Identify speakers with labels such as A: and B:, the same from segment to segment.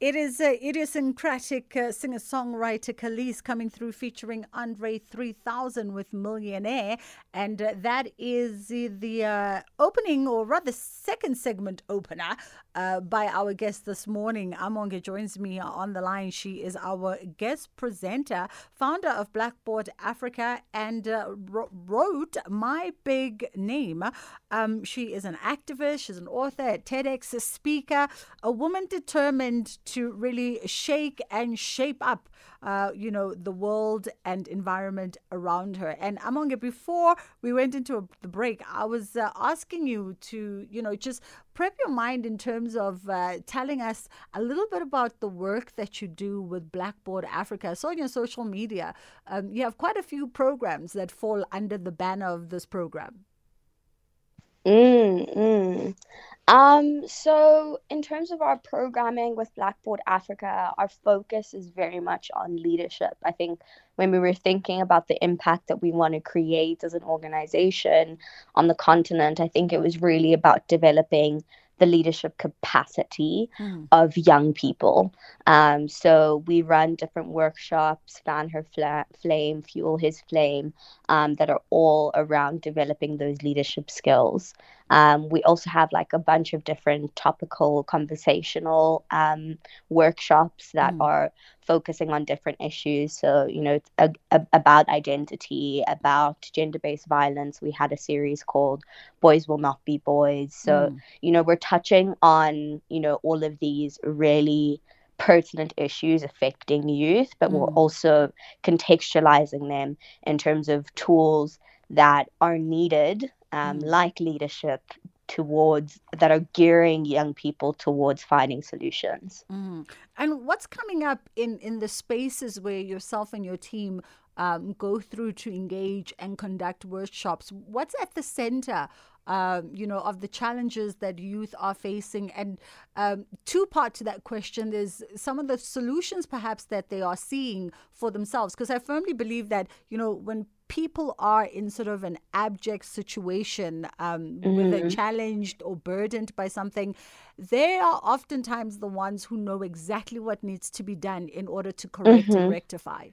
A: It is a idiosyncratic uh, singer songwriter Kelis coming through featuring Andre 3000 with Millionaire. And uh, that is the uh, opening, or rather, second segment opener uh, by our guest this morning. Amonge joins me on the line. She is our guest presenter, founder of Blackboard Africa, and uh, wrote My Big Name. Um, she is an activist, she's an author, a TEDx speaker, a woman determined to really shake and shape up, uh, you know, the world and environment around her. And Amonge, before we went into a, the break, I was uh, asking you to, you know, just prep your mind in terms of uh, telling us a little bit about the work that you do with Blackboard Africa. So on your social media, um, you have quite a few programs that fall under the banner of this program.
B: Mm, mm. Um, so in terms of our programming with Blackboard Africa, our focus is very much on leadership. I think when we were thinking about the impact that we want to create as an organization on the continent, I think it was really about developing the leadership capacity mm. of young people. Um, so we run different workshops, fan her fla- flame, fuel his flame, um, that are all around developing those leadership skills. Um, we also have like a bunch of different topical conversational um, workshops that mm. are focusing on different issues. So, you know, a, a, about identity, about gender based violence. We had a series called Boys Will Not Be Boys. So, mm. you know, we're touching on, you know, all of these really pertinent issues affecting youth, but mm. we're also contextualizing them in terms of tools that are needed um, mm. like leadership towards that are gearing young people towards finding solutions.
A: Mm. And what's coming up in in the spaces where yourself and your team um, go through to engage and conduct workshops? What's at the center? Um, you know, of the challenges that youth are facing. And um, two part to that question is some of the solutions perhaps that they are seeing for themselves. Because I firmly believe that, you know, when people are in sort of an abject situation, um, mm-hmm. whether challenged or burdened by something, they are oftentimes the ones who know exactly what needs to be done in order to correct mm-hmm. and rectify.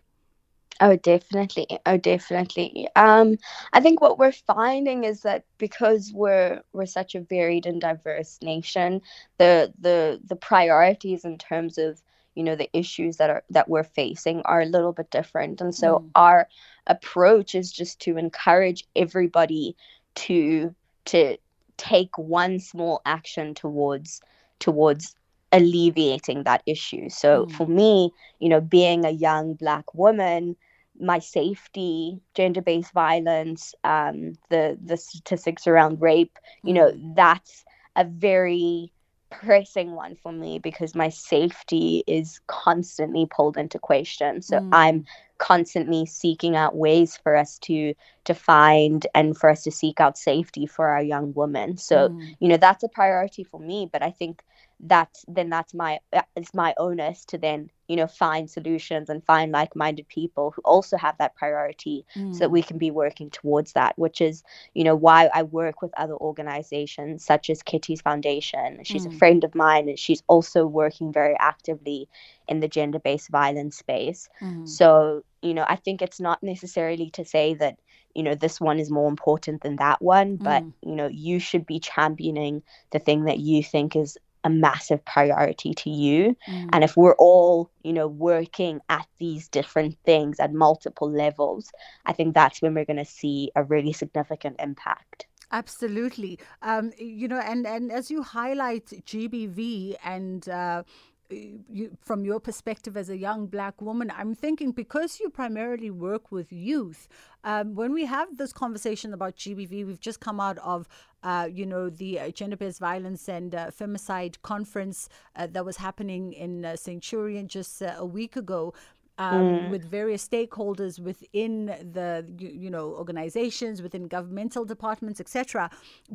B: Oh, definitely. Oh, definitely. Um, I think what we're finding is that because we're we're such a varied and diverse nation, the the the priorities in terms of you know the issues that are that we're facing are a little bit different and so mm. our approach is just to encourage everybody to to take one small action towards towards alleviating that issue so mm. for me you know being a young black woman my safety gender-based violence um, the the statistics around rape you know mm. that's a very pressing one for me because my safety is constantly pulled into question. So mm. I'm constantly seeking out ways for us to to find and for us to seek out safety for our young women. So, mm. you know, that's a priority for me, but I think that's then that's my it's my onus to then you know find solutions and find like-minded people who also have that priority mm. so that we can be working towards that which is you know why i work with other organizations such as Kheti's foundation she's mm. a friend of mine and she's also working very actively in the gender-based violence space mm. so you know i think it's not necessarily to say that you know this one is more important than that one but mm. you know you should be championing the thing that you think is a massive priority to you. Mm. and if we're all you know working at these different things at multiple levels i think that's when we're going to see a really significant impact.
A: Absolutely. Um, you know and and as you highlight gbv and uh, you, from your perspective as a young black woman, I'm thinking because you primarily work with youth, um, when we have this conversation about GBV, we've just come out of, uh, you know, the uh, gender-based violence and uh, femicide conference uh, that was happening in uh, Centurion just uh, a week ago. Um, mm. with various stakeholders within the you, you, know organizations within governmental departments etc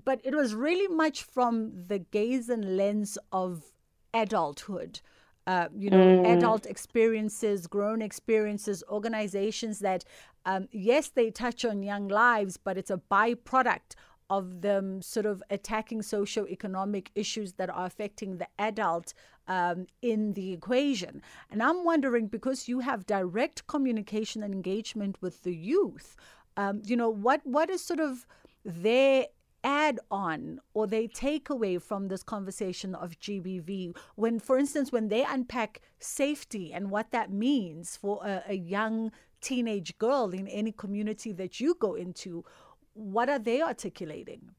A: but it was really much from the gaze and lens of adulthood. Uh, you know, mm. adult experiences, grown experiences, organizations that, um, yes, they touch on young lives, but it's a byproduct of them sort of attacking socio-economic issues that are affecting the adult um, in the equation. And I'm wondering because you have direct communication and engagement with the youth, um, you know, what what is sort of their add on or they take away from this conversation of GBV when, for instance, when they unpack safety and what that means for a, a young teenage girl in any community that you go into, what are they articulating?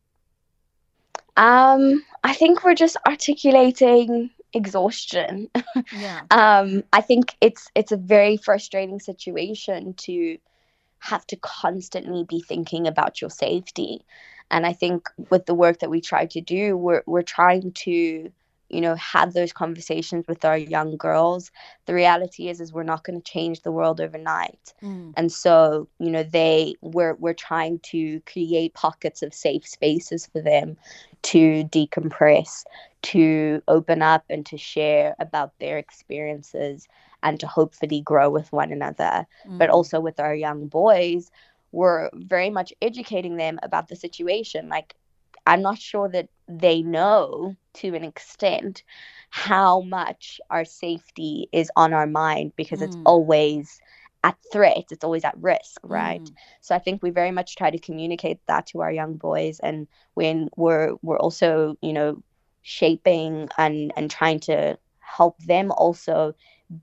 B: Um, I think we're just articulating exhaustion.
A: Yeah.
B: um, I think it's it's a very frustrating situation to have to constantly be thinking about your safety. And I think with the work that we try to do, we're we're trying to you know have those conversations with our young girls the reality is is we're not going to change the world overnight
A: Mm.
B: and so you know they we're we're trying to create pockets of safe spaces for them to decompress to open up and to share about their experiences and to hopefully grow with one another but
A: Mm.
B: also with our young boys we're very much educating them about the situation like i'm not sure that they know to an extent how much our safety is on our mind because it's
A: Mm.
B: always at threat it's always at risk right
A: Mm.
B: so i think we very much try to communicate that to our young boys and when we're we're also you know shaping and and trying to help them also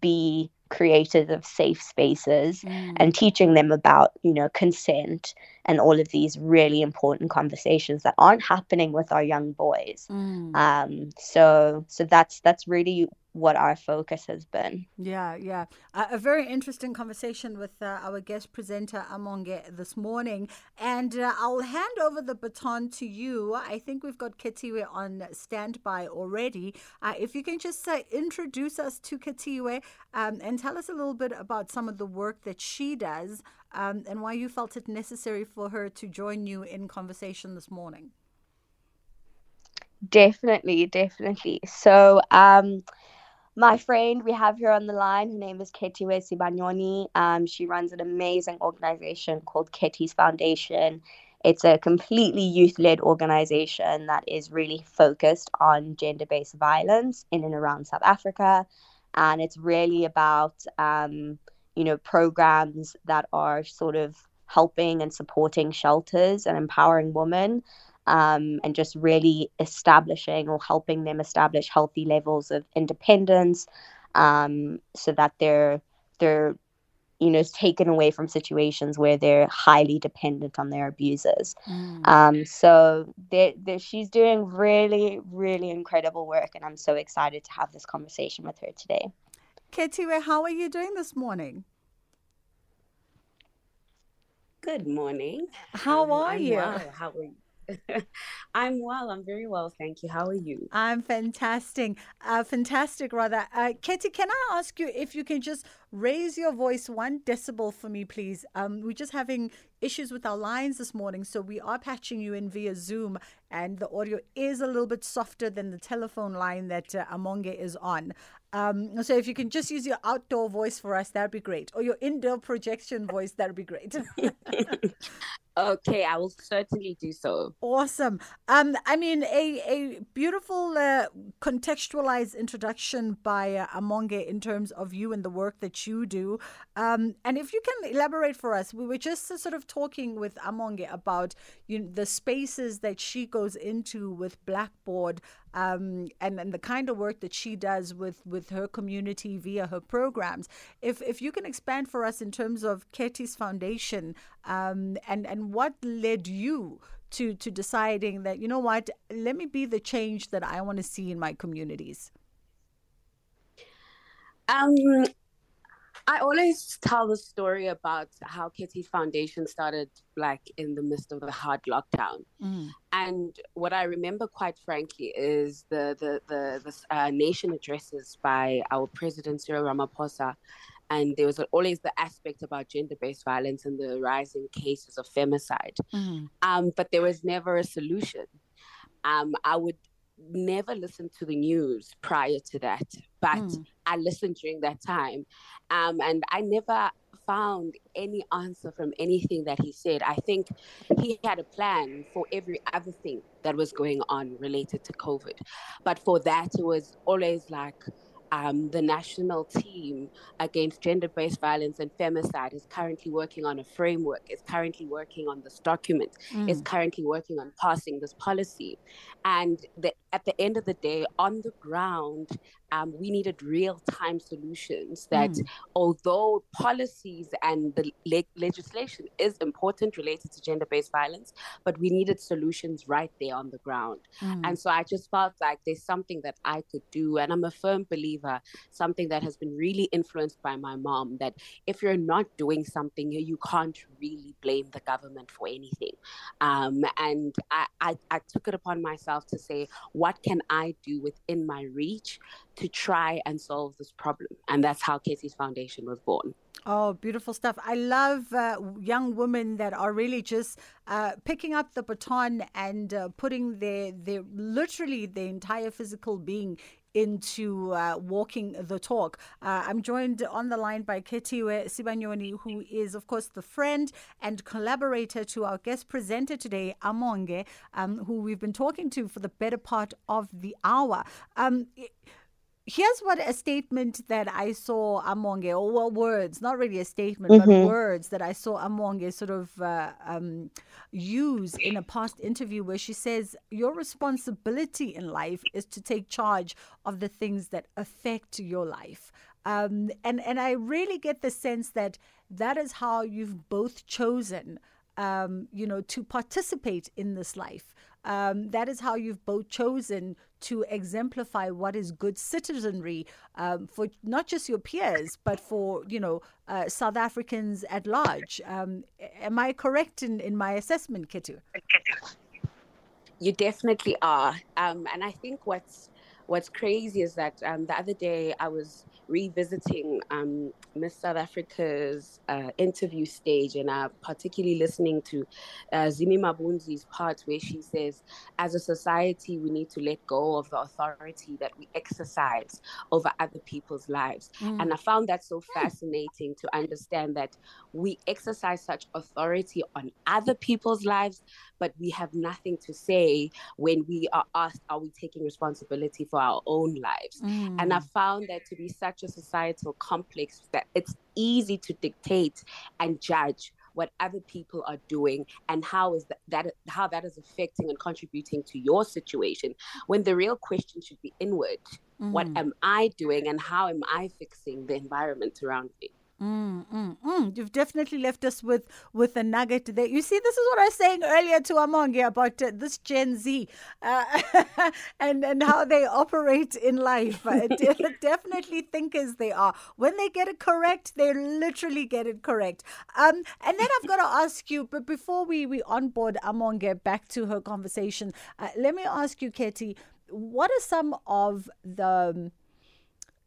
B: be creators of safe spaces
A: Mm.
B: and teaching them about you know consent and all of these really important conversations that aren't happening with our young boys
A: Mm.
B: um so so that's that's really what our focus has been
A: Yeah, yeah. Uh, a very interesting conversation with uh, our guest presenter Amonge this morning. And uh, I'll hand over the baton to you. I think we've got Khethiwe on standby already. Uh, if you can just uh, introduce us to Khethiwe um, and tell us a little bit about some of the work that she does um, and why you felt it necessary for her to join you in conversation this morning.
B: definitely definitely so um my friend we have her on the line her name is Khethiwe Sibanyoni um she runs an amazing organization called Kheti's Foundation. It's a completely youth-led organization that is really focused on gender-based violence in and around South Africa. And it's really about um you know programs that are sort of helping and supporting shelters and empowering women um, and just really establishing or helping them establish healthy levels of independence um, so that they're they're you know taken away from situations where they're highly dependent on their abusers
A: Mm.
B: um, so they they she's doing really really incredible work and i'm so excited to have this conversation with her today
A: Khethiwe, how are you doing this morning?
C: Good morning.
A: How
C: Um,
A: are
C: I'm
A: you?
C: Well. How are you? I'm well. I'm very well, thank you. How are you?
A: I'm fantastic. Uh, fantastic, rather. Uh, Katie, can I ask you if you can just raise your voice one decibel for me, please? Um, we're just having issues with our lines this morning, so we are patching you in via Zoom, and the audio is a little bit softer than the telephone line that uh, Amonge is on. Um, so if you can just use your outdoor voice for us, that'd be great, or your indoor projection voice, that'd be great.
C: Okay, I will certainly do so.
A: Awesome. Um, I mean, a, a beautiful uh, contextualized introduction by uh, Amonge in terms of you and the work that you do. Um, and if you can elaborate for us, we were just sort of talking with Amonge about you know, the spaces that she goes into with Blackboard um, and, and the kind of work that she does with, with her community via her programs. If, if you can expand for us in terms of Kheti's Foundation um, and, and what led you to, to deciding that, you know what, let me be the change that I want to see in my communities.
C: Um, I always tell the story about how Kheti's Foundation started like in the midst of the hard lockdown.
A: Mm.
C: And what I remember, quite frankly, is the the the, the uh, nation addresses by our president Cyril Ramaphosa, and there was always the aspect about gender-based violence and the rising cases of femicide.
A: Mm.
C: Um, but there was never a solution. Um, I would never listened to the news prior to that, but
A: Mm.
C: I listened during that time, um, and I never found any answer from anything that he said. I think he had a plan for every other thing that was going on related to COVID, but for that it was always like um, the national team against gender based violence and femicide is currently working on a framework, is currently working on this document, mm. is currently working on passing this policy. And the, at the end of the day, on the ground, um, we needed real time solutions that, mm. although policies and the le- legislation is important related to gender based violence, but we needed solutions right there on the ground. Mm. And so I just felt like there's something that I could do. And I'm a firm believer, something that has been really influenced by my mom, that if you're not doing something, you, can't really blame the government for anything. Um, and I, I, I took it upon myself to say, what can I do within my reach to try and solve this problem. And that's how Kheti's Foundation was born.
A: Oh, beautiful stuff. I love uh, young women that are really just uh, picking up the baton and uh, putting their, their literally their entire physical being into uh, walking the talk. Uh, I'm joined on the line by Khethiwe Sibanyoni, who is, of course, the friend and collaborator to our guest presenter today, Amonge, um, who we've been talking to for the better part of the hour. Um, here's what a statement that I saw Amonge, or well, words, not really a statement, mm-hmm. but words that I saw Amonge sort of uh, um, use in a past interview where she says, Your responsibility in life is to take charge of the things that affect your life. Um, and, and I really get the sense that that is how you've both chosen, um, you know, to participate in this life. Um, that is how you've both chosen to exemplify what is good citizenry um, for not just your peers, but for you know uh, South Africans at large. Um, am I correct in, in my assessment, Kitu?
C: You definitely are, um, and I think what's what's crazy is that um, the other day I was revisiting um, Miss South Africa's uh, interview stage, and I'm particularly listening to uh, Zimi Mabunzi's part where she says, as a society, we need to let go of the authority that we exercise over other people's lives. Mm. And I found that so fascinating to understand that we exercise such authority on other people's lives, but we have nothing to say when we are asked, are we taking responsibility for our own lives? Mm. And I found that to be such a societal complex that it's easy to dictate and judge what other people are doing and how is that, that how that is affecting and contributing to your situation when the real question should be inward mm. what am i doing and how am i fixing the environment around me
A: Mm, mm, mm. You've definitely left us with with a nugget there. You see, this is what I was saying earlier to Amongi about uh, this Gen Z uh, and and how they operate in life. Uh, definitely thinkers they are. When they get it correct, they literally get it correct. Um, and then I've got to ask you, but before we we onboard Amongi back to her conversation, uh, let me ask you, Katie, what are some of the um,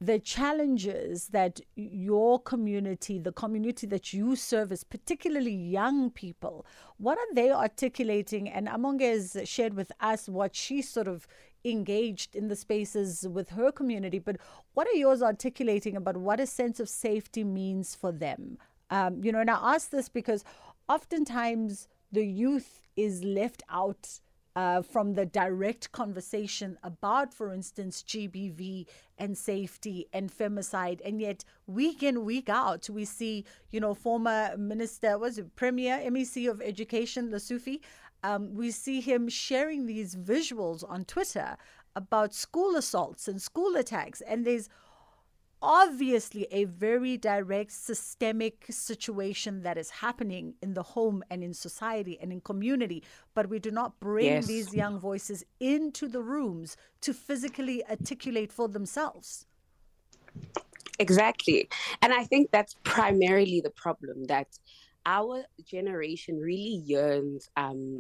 A: the challenges that your community, the community that you service, particularly young people, what are they articulating? And Amonge has shared with us what she sort of engaged in the spaces with her community, but what are yours articulating about what a sense of safety means for them? Um, you know, and I ask this because oftentimes the youth is left out uh, from the direct conversation about, for instance, GBV and safety and femicide. And yet, week in, week out, we see, you know, former minister, was it Premier, MEC of Education, Lesufi, um, we see him sharing these visuals on Twitter about school assaults and school attacks. And there's obviously a very direct systemic situation that is happening in the home and in society and in community but we do not bring yes. these young voices into the rooms to physically articulate for themselves
C: exactly and i think that's primarily the problem that our generation really yearns um,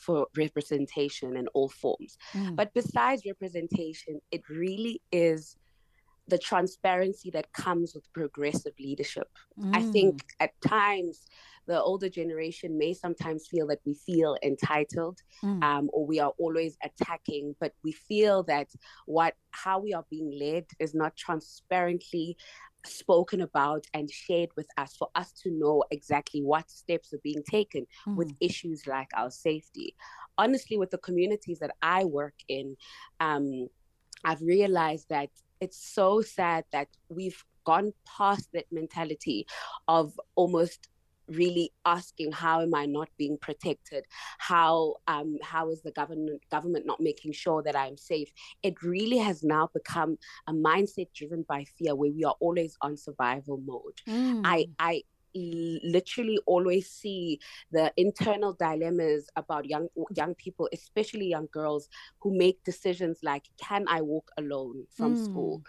C: for representation in all forms. Mm. But besides representation, it really is the transparency that comes with progressive leadership. Mm. I think at times the older generation may sometimes feel that we feel entitled mm. um, or we are always attacking, but we feel that what how we are being led is not transparently spoken about and shared with us for us to know exactly what steps are being taken mm. with issues like our safety. Honestly, with the communities that I work in, um, I've realized that it's so sad that we've gone past that mentality of almost really asking how am i not being protected? How um how is the government government not making sure that i'm safe? It really has now become a mindset driven by fear where we are always on survival mode. Mm. i i literally always see the internal dilemmas about young young people especially young girls who make decisions like can i walk alone from mm. school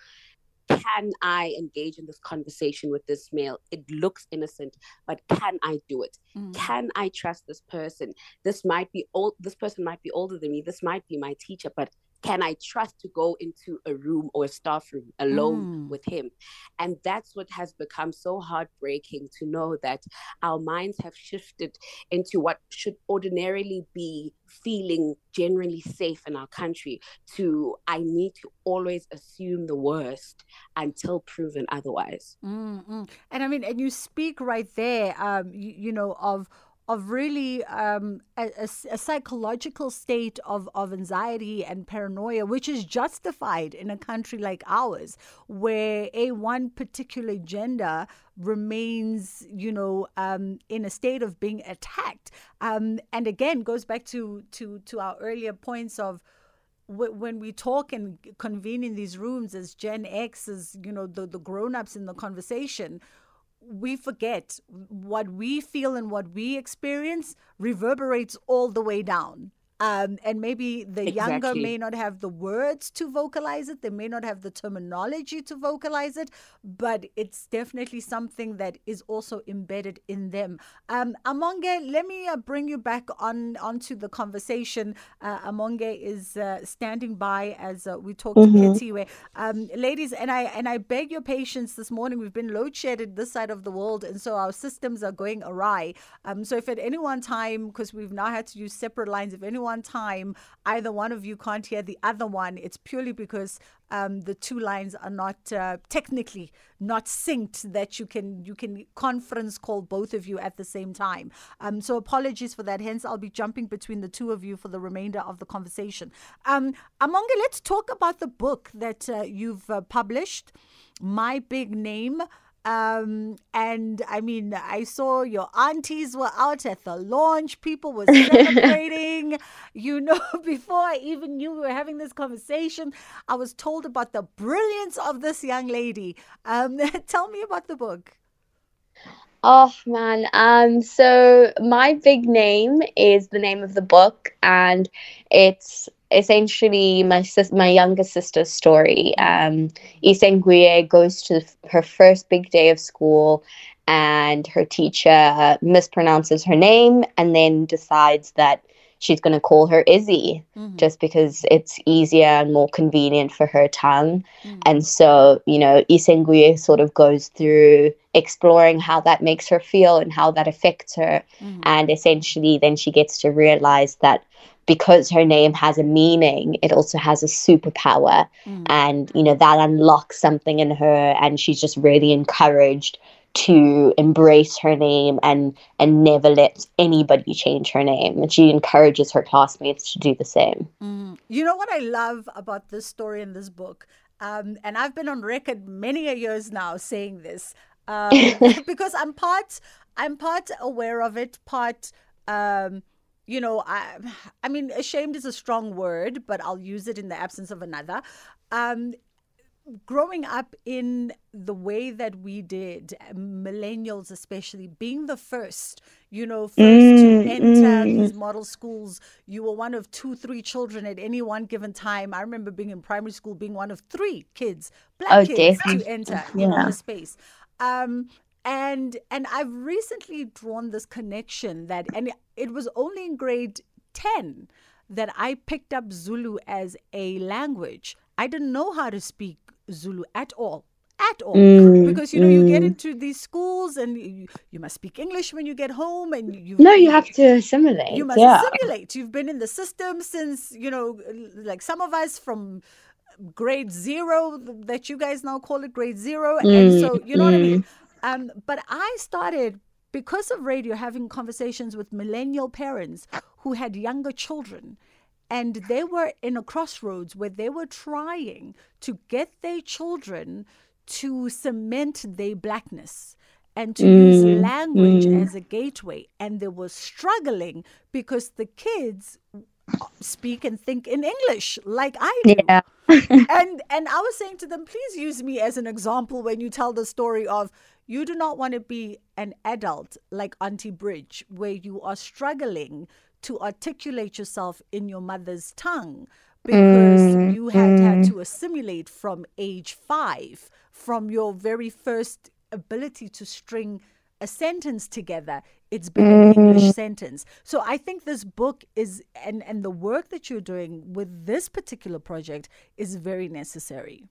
C: can I engage in this conversation with this male? It looks innocent, but can I do it? Mm. Can I trust this person? This might be old, this person might be older than me, this might be my teacher, but can I trust to go into a room or a staff room alone mm. with him? And that's what has become so heartbreaking to know that our minds have shifted into what should ordinarily be feeling generally safe in our country to I need to always assume the worst until proven otherwise.
A: Mm-hmm. And I mean, and you speak right there, um, you, you know, of of really um, a, a, a, psychological state of, of anxiety and paranoia, which is justified in a country like ours, where a one particular gender remains, you know, um, in a state of being attacked. Um, and again, goes back to to to our earlier points of when we talk and convene in these rooms as Gen X, as you know, the, the grown ups in the conversation, we forget. What we feel and what we experience reverberates all the way down um, and maybe the exactly. younger may not have the words to vocalize it, they may not have the terminology to vocalize it, but it's definitely something that is also embedded in them. Um, Amonge, let me uh, bring you back on onto the conversation. Uh, Amonge is uh, standing by as uh, we talk mm-hmm. to Khethiwe. Um, ladies, and I and I beg your patience this morning. We've been load shedded this side of the world, and so our systems are going awry. Um, so if at any one time, because we've now had to use separate lines, if anyone one time either one of you can't hear the other one, it's purely because um, the two lines are not uh, technically not synced that you can you can conference call both of you at the same time. Um, so apologies for that. Hence, I'll be jumping between the two of you for the remainder of the conversation. Um, Amonge, let's talk about the book that uh, you've uh, published, My Big Name. Um, and I mean, I saw your aunties were out at the launch. People were celebrating. you know, before I even knew we were having this conversation, I was told about the brilliance of this young lady. Um, tell me about the book.
B: Oh man, um, so my big name is the name of the book, and it's essentially my sis- my younger sister's story. Um, Isenguye goes to her first big day of school, and her teacher mispronounces her name, and then decides that she's going to call her Izzy mm-hmm. just because it's easier and more convenient for her tongue. Mm-hmm. And so, you know, Isenguye sort of goes through exploring how that makes her feel and how that affects her. Mm-hmm. And essentially, then she gets to realize that because her name has a meaning, it also has a superpower. Mm. And, you know, that unlocks something in her. And she's just really encouraged to embrace her name and and never let anybody change her name and she encourages her classmates to do the same
A: mm. you know what i love about this story in this book um, and i've been on record many a years now saying this um, because i'm part i'm part aware of it part um, you know, I, I mean, ashamed is a strong word, but I'll use it in the absence of another. Um, growing up in the way that we did, millennials especially, being the first, you know, first mm, to enter mm. these model schools, you were one of two, three children at any one given time. I remember being in primary school, being one of three kids, black oh, kids, definitely. to enter yeah. in the space. Um, and and I've recently drawn this connection that, and it was only in grade ten that I picked up Zulu as a language. I didn't know how to speak Zulu at all at all mm, because you know mm. you get mm. into these schools and you, you, must speak english when you get home and you
B: no you have to assimilate
A: you must yeah. assimilate you've been in the system since you know like some of us from grade zero that you guys now call it grade zero mm, and so you know what i mean mm. Um, but i started because of radio having conversations with millennial parents who had younger children and they were in a crossroads where they were trying to get their children to cement their blackness and to mm, use language mm. as a gateway. And they were struggling because the kids speak and think in English like I do. Yeah. and and I was saying to them, please use me as an example when you tell the story of you do not want to be an adult like Auntie Bridge, where you are struggling to articulate yourself in your mother's tongue because mm, you had mm. had to assimilate from age five, from your very first ability to string a sentence together it's been an english mm. sentence so i think this book is and and the work that you're doing with this particular project is very necessary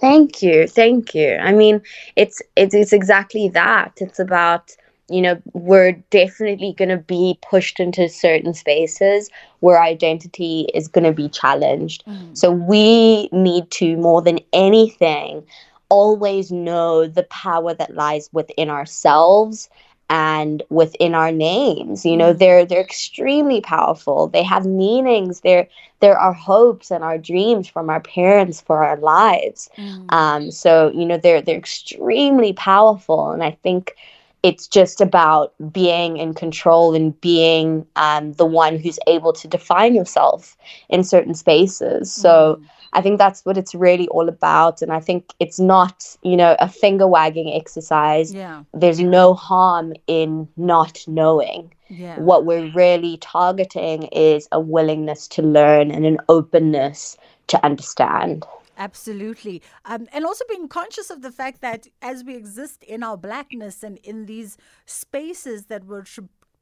B: thank you thank you. I mean it's it's, it's exactly that. It's about you know we're definitely going to be pushed into certain spaces where identity is going to be challenged. Mm. so we need to more than anything always know the power that lies within ourselves and within our names you know mm. they're they're extremely powerful. They have meanings. They're they're our hopes and our dreams from our parents for our lives. Mm. um so you know they're they're extremely powerful and i think it's just about being in control and being um, the one who's able to define yourself in certain spaces. So mm I think that's what it's really all about. And I think it's not, you know, a finger wagging exercise.
A: Yeah.
B: There's no harm in not knowing.
A: Yeah.
B: What we're really targeting is a willingness to learn and an openness to understand.
A: Absolutely. Um, and also being conscious of the fact that as we exist in our blackness and in these spaces that were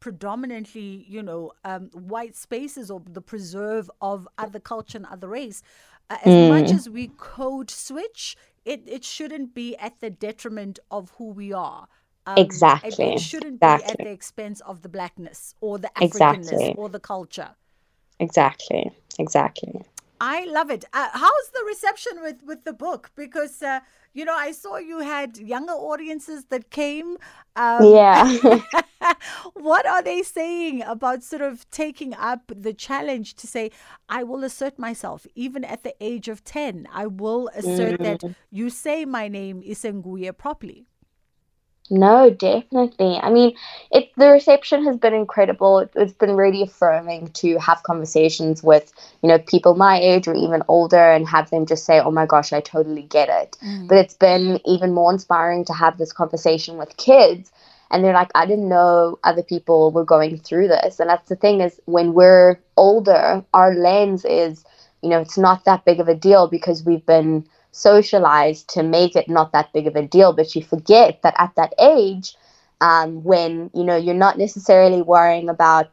A: predominantly, you know, um, white spaces or the preserve of other culture and other race, uh, as mm. much as we code switch, it, it shouldn't be at the detriment of who we are.
B: Um, exactly.
A: It, it shouldn't exactly. be at the expense of the blackness or the Africanness exactly. or the culture.
B: Exactly. Exactly.
A: I love it. Uh, how's the reception with with the book? Because uh, you know, I saw you had younger audiences that came.
B: Um, yeah.
A: what are they saying about sort of taking up the challenge to say, I will assert myself, even at the age of 10? I will assert mm. that you say my name Isenguye properly.
B: No, definitely. I mean, it the reception has been incredible. It, has been really affirming to have conversations with you know people my age or even older, and have them just say, "Oh my gosh, I totally get it." Mm. But it's been even more inspiring to have this conversation with kids, and they're like, "I didn't know other people were going through this." And that's the thing is, when we're older, our lens is, you know, it's not that big of a deal because we've been socialized to make it not that big of a deal. But you forget that at that age, um, when you know you're not necessarily worrying about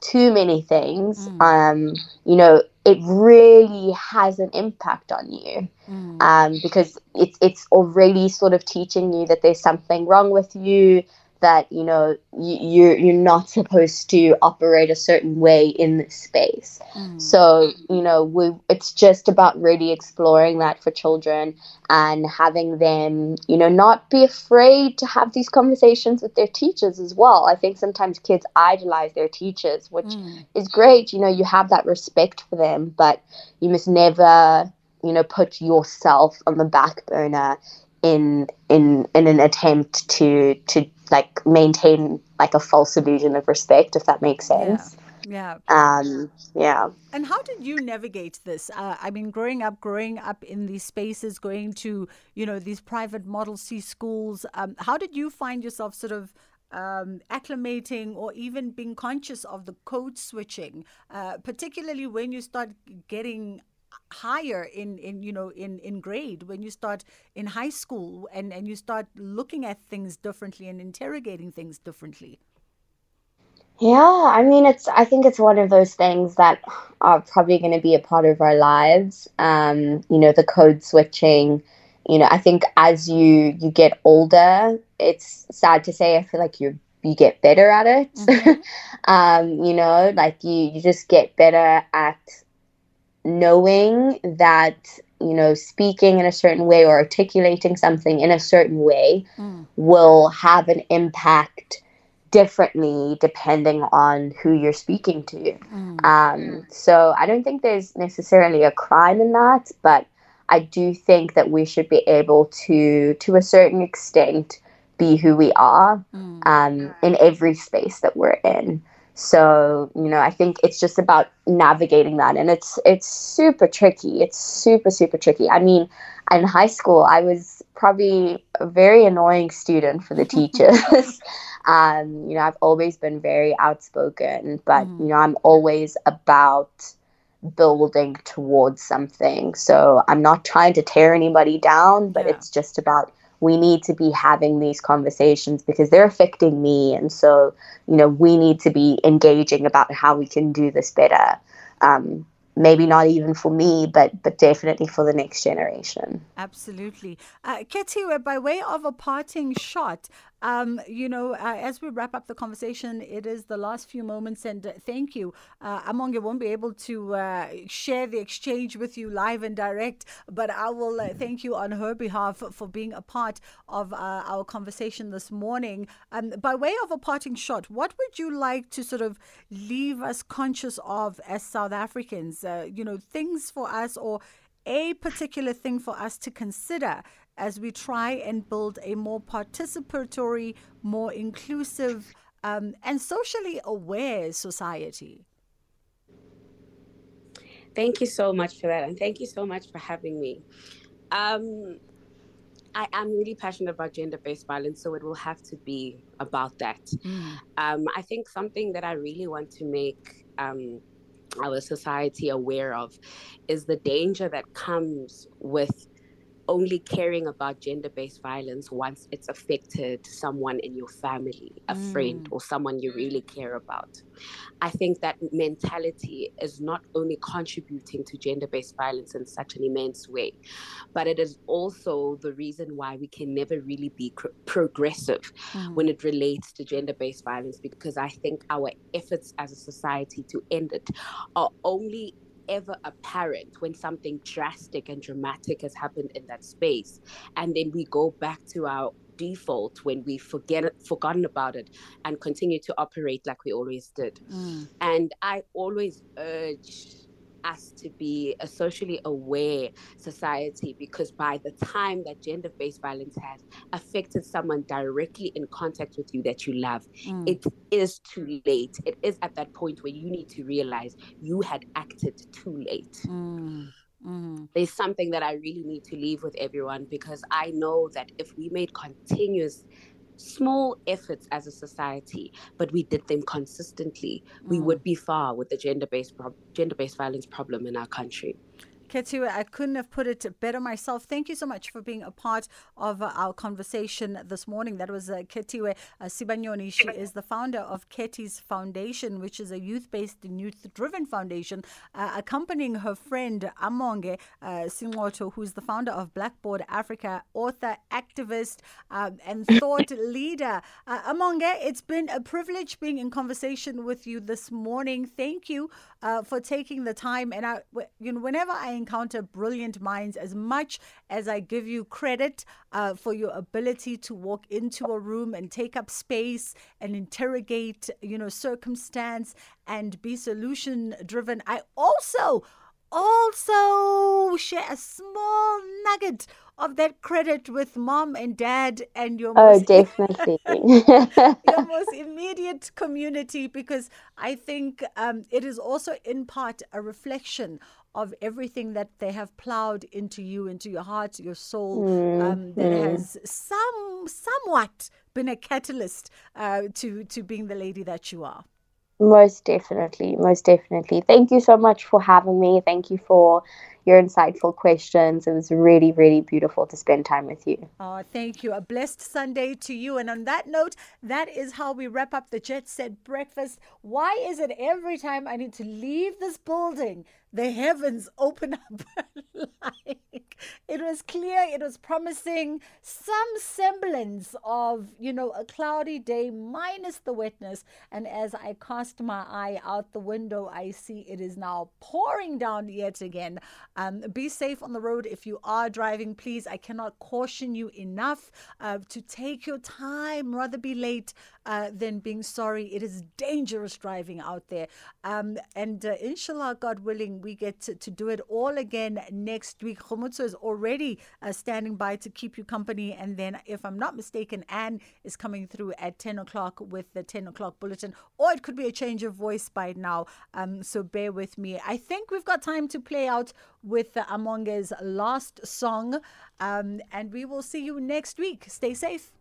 B: too many things, mm. um, you know, it really has an impact on you mm. um, because it's it's already sort of teaching you that there's something wrong with you that you know you, you're you're not supposed to operate a certain way in this space. Mm. So you know we it's just about really exploring that for children and having them you know not be afraid to have these conversations with their teachers as well. I think sometimes kids idolize their teachers, which mm. is great. You know you have that respect for them, but you must never you know put yourself on the back burner in in in an attempt to to like maintain like a false illusion of respect if that makes sense
A: yeah.
B: yeah. Um, yeah.
A: And how did you navigate this? Uh, I mean, growing up, growing up in these spaces, going to, you know, these private Model C schools, um, how did you find yourself sort of um, acclimating or even being conscious of the code switching, uh, particularly when you start getting higher in in you know in in grade when you start in high school and and you start looking at things differently and interrogating things differently?
B: Yeah i mean it's i think it's one of those things that are probably going to be a part of our lives um you know the code switching. You know i think as you you get older it's sad to say i feel like you you get better at it. Mm-hmm. um you know like you you just get better at knowing that you know speaking in a certain way or articulating something in a certain way mm. will have an impact differently depending on who you're speaking to.
A: Mm.
B: Um, so I don't think there's necessarily a crime in that, but I do think that we should be able to, to a certain extent, be who we are
A: Mm.
B: um, in every space that we're in. So you know, I think it's just about navigating that, and it's it's super tricky. It's super super tricky. I mean, in high school, I was probably a very annoying student for the teachers. um, you know, I've always been very outspoken, but
A: Mhm.
B: you know, I'm always about building towards something. So I'm not trying to tear anybody down, but
A: Yeah.
B: it's just about we need to be having these conversations because they're affecting me. And so, you know, we need to be engaging about how we can do this better. Um, maybe not even for me, but but definitely for the next generation.
A: Absolutely. Uh, Khethiwe, by way of a parting shot, um, you know, uh, as we wrap up the conversation, it is the last few moments, and uh, thank you. Uh, Amonge won't be able to uh, share the exchange with you live and direct, but I will uh, thank you on her behalf for being a part of uh, our conversation this morning. Um, by way of a parting shot, what would you like to sort of leave us conscious of as South Africans? Uh, you know, things for us or a particular thing for us to consider as we try and build a more participatory, more inclusive, um, and socially aware society?
C: Thank you so much for that, and thank you so much for having me. Um, I am really passionate about gender-based violence, so it will have to be about that. Um, I think something that I really want to make um, our society aware of is the danger that comes with only caring about gender based violence once it's affected someone in your family, a friend,
A: Mm.
C: or someone you really care about. I think that mentality is not only contributing to gender based violence in such an immense way, but it is also the reason why we can never really be cr- progressive
A: Mm.
C: when it relates to gender based violence because I think our efforts as a society to end it are only ever apparent when something drastic and dramatic has happened in that space. And then we go back to our default when we forget forgotten about it and continue to operate like we always did.
A: Mm.
C: And I always urge us to be a socially aware society because by the time that gender based violence has affected someone directly in contact with you that you love,
A: Mm.
C: it is too late. It is at that point where you need to realize you had acted too late.
A: Mm. Mm.
C: There's something that I really need to leave with everyone because I know that if we made continuous small efforts as a society, but we did them consistently, we
A: Mm.
C: would be far with the gender-based prob- gender-based violence problem in our country.
A: Khethiwe, I couldn't have put it better myself. Thank you so much for being a part of uh, our conversation this morning. That was uh, Khethiwe uh, Sibanyoni. She is the founder of Kheti's Foundation, which is a youth based and youth driven foundation, uh, accompanying her friend Amonge uh, Sinxoto, who's the founder of Blackboard Africa, author, activist, um, and thought leader. Uh, Amonge, it's been a privilege being in conversation with you this morning. Thank you uh, for taking the time. And I, you know, whenever I encounter brilliant minds, as much as I give you credit uh, for your ability to walk into a room and take up space and interrogate, you know, circumstance and be solution driven, I also also share a small nugget of that credit with mom and dad and your
B: Oh,
A: most
B: definitely.
A: your most immediate community because I think um, it is also in part a reflection of everything that they have plowed into you, into your heart, your soul, um, that has some somewhat been a catalyst uh, to to being the lady that you are.
B: Most definitely, most definitely. Thank you so much for having me. Thank you for your insightful questions. It was really, really beautiful to spend time with you.
A: Oh, thank you. A blessed Sunday to you. And on that note, that is how we wrap up the Jet Set Breakfast. Why is it every time I need to leave this building, the heavens open up? like it was clear, it was promising some semblance of, you know, a cloudy day minus the wetness. And as I cast my eye out the window, I see it is now pouring down yet again. Um, be safe on the road if you are driving. Please, I cannot caution you enough uh, to take your time. Rather be late uh, than being sorry. It is dangerous driving out there. Um, and uh, inshallah, God willing, we get to, to, do it all again next week. Khomutso is already uh, standing by to keep you company. And then, if I'm not mistaken, Anne is coming through at 10 o'clock with the 10 o'clock bulletin. Or it could be a change of voice by now. Um, so bear with me. I think we've got time to play out with uh, Amonge's last song. Um, and we will see you next week. Stay safe.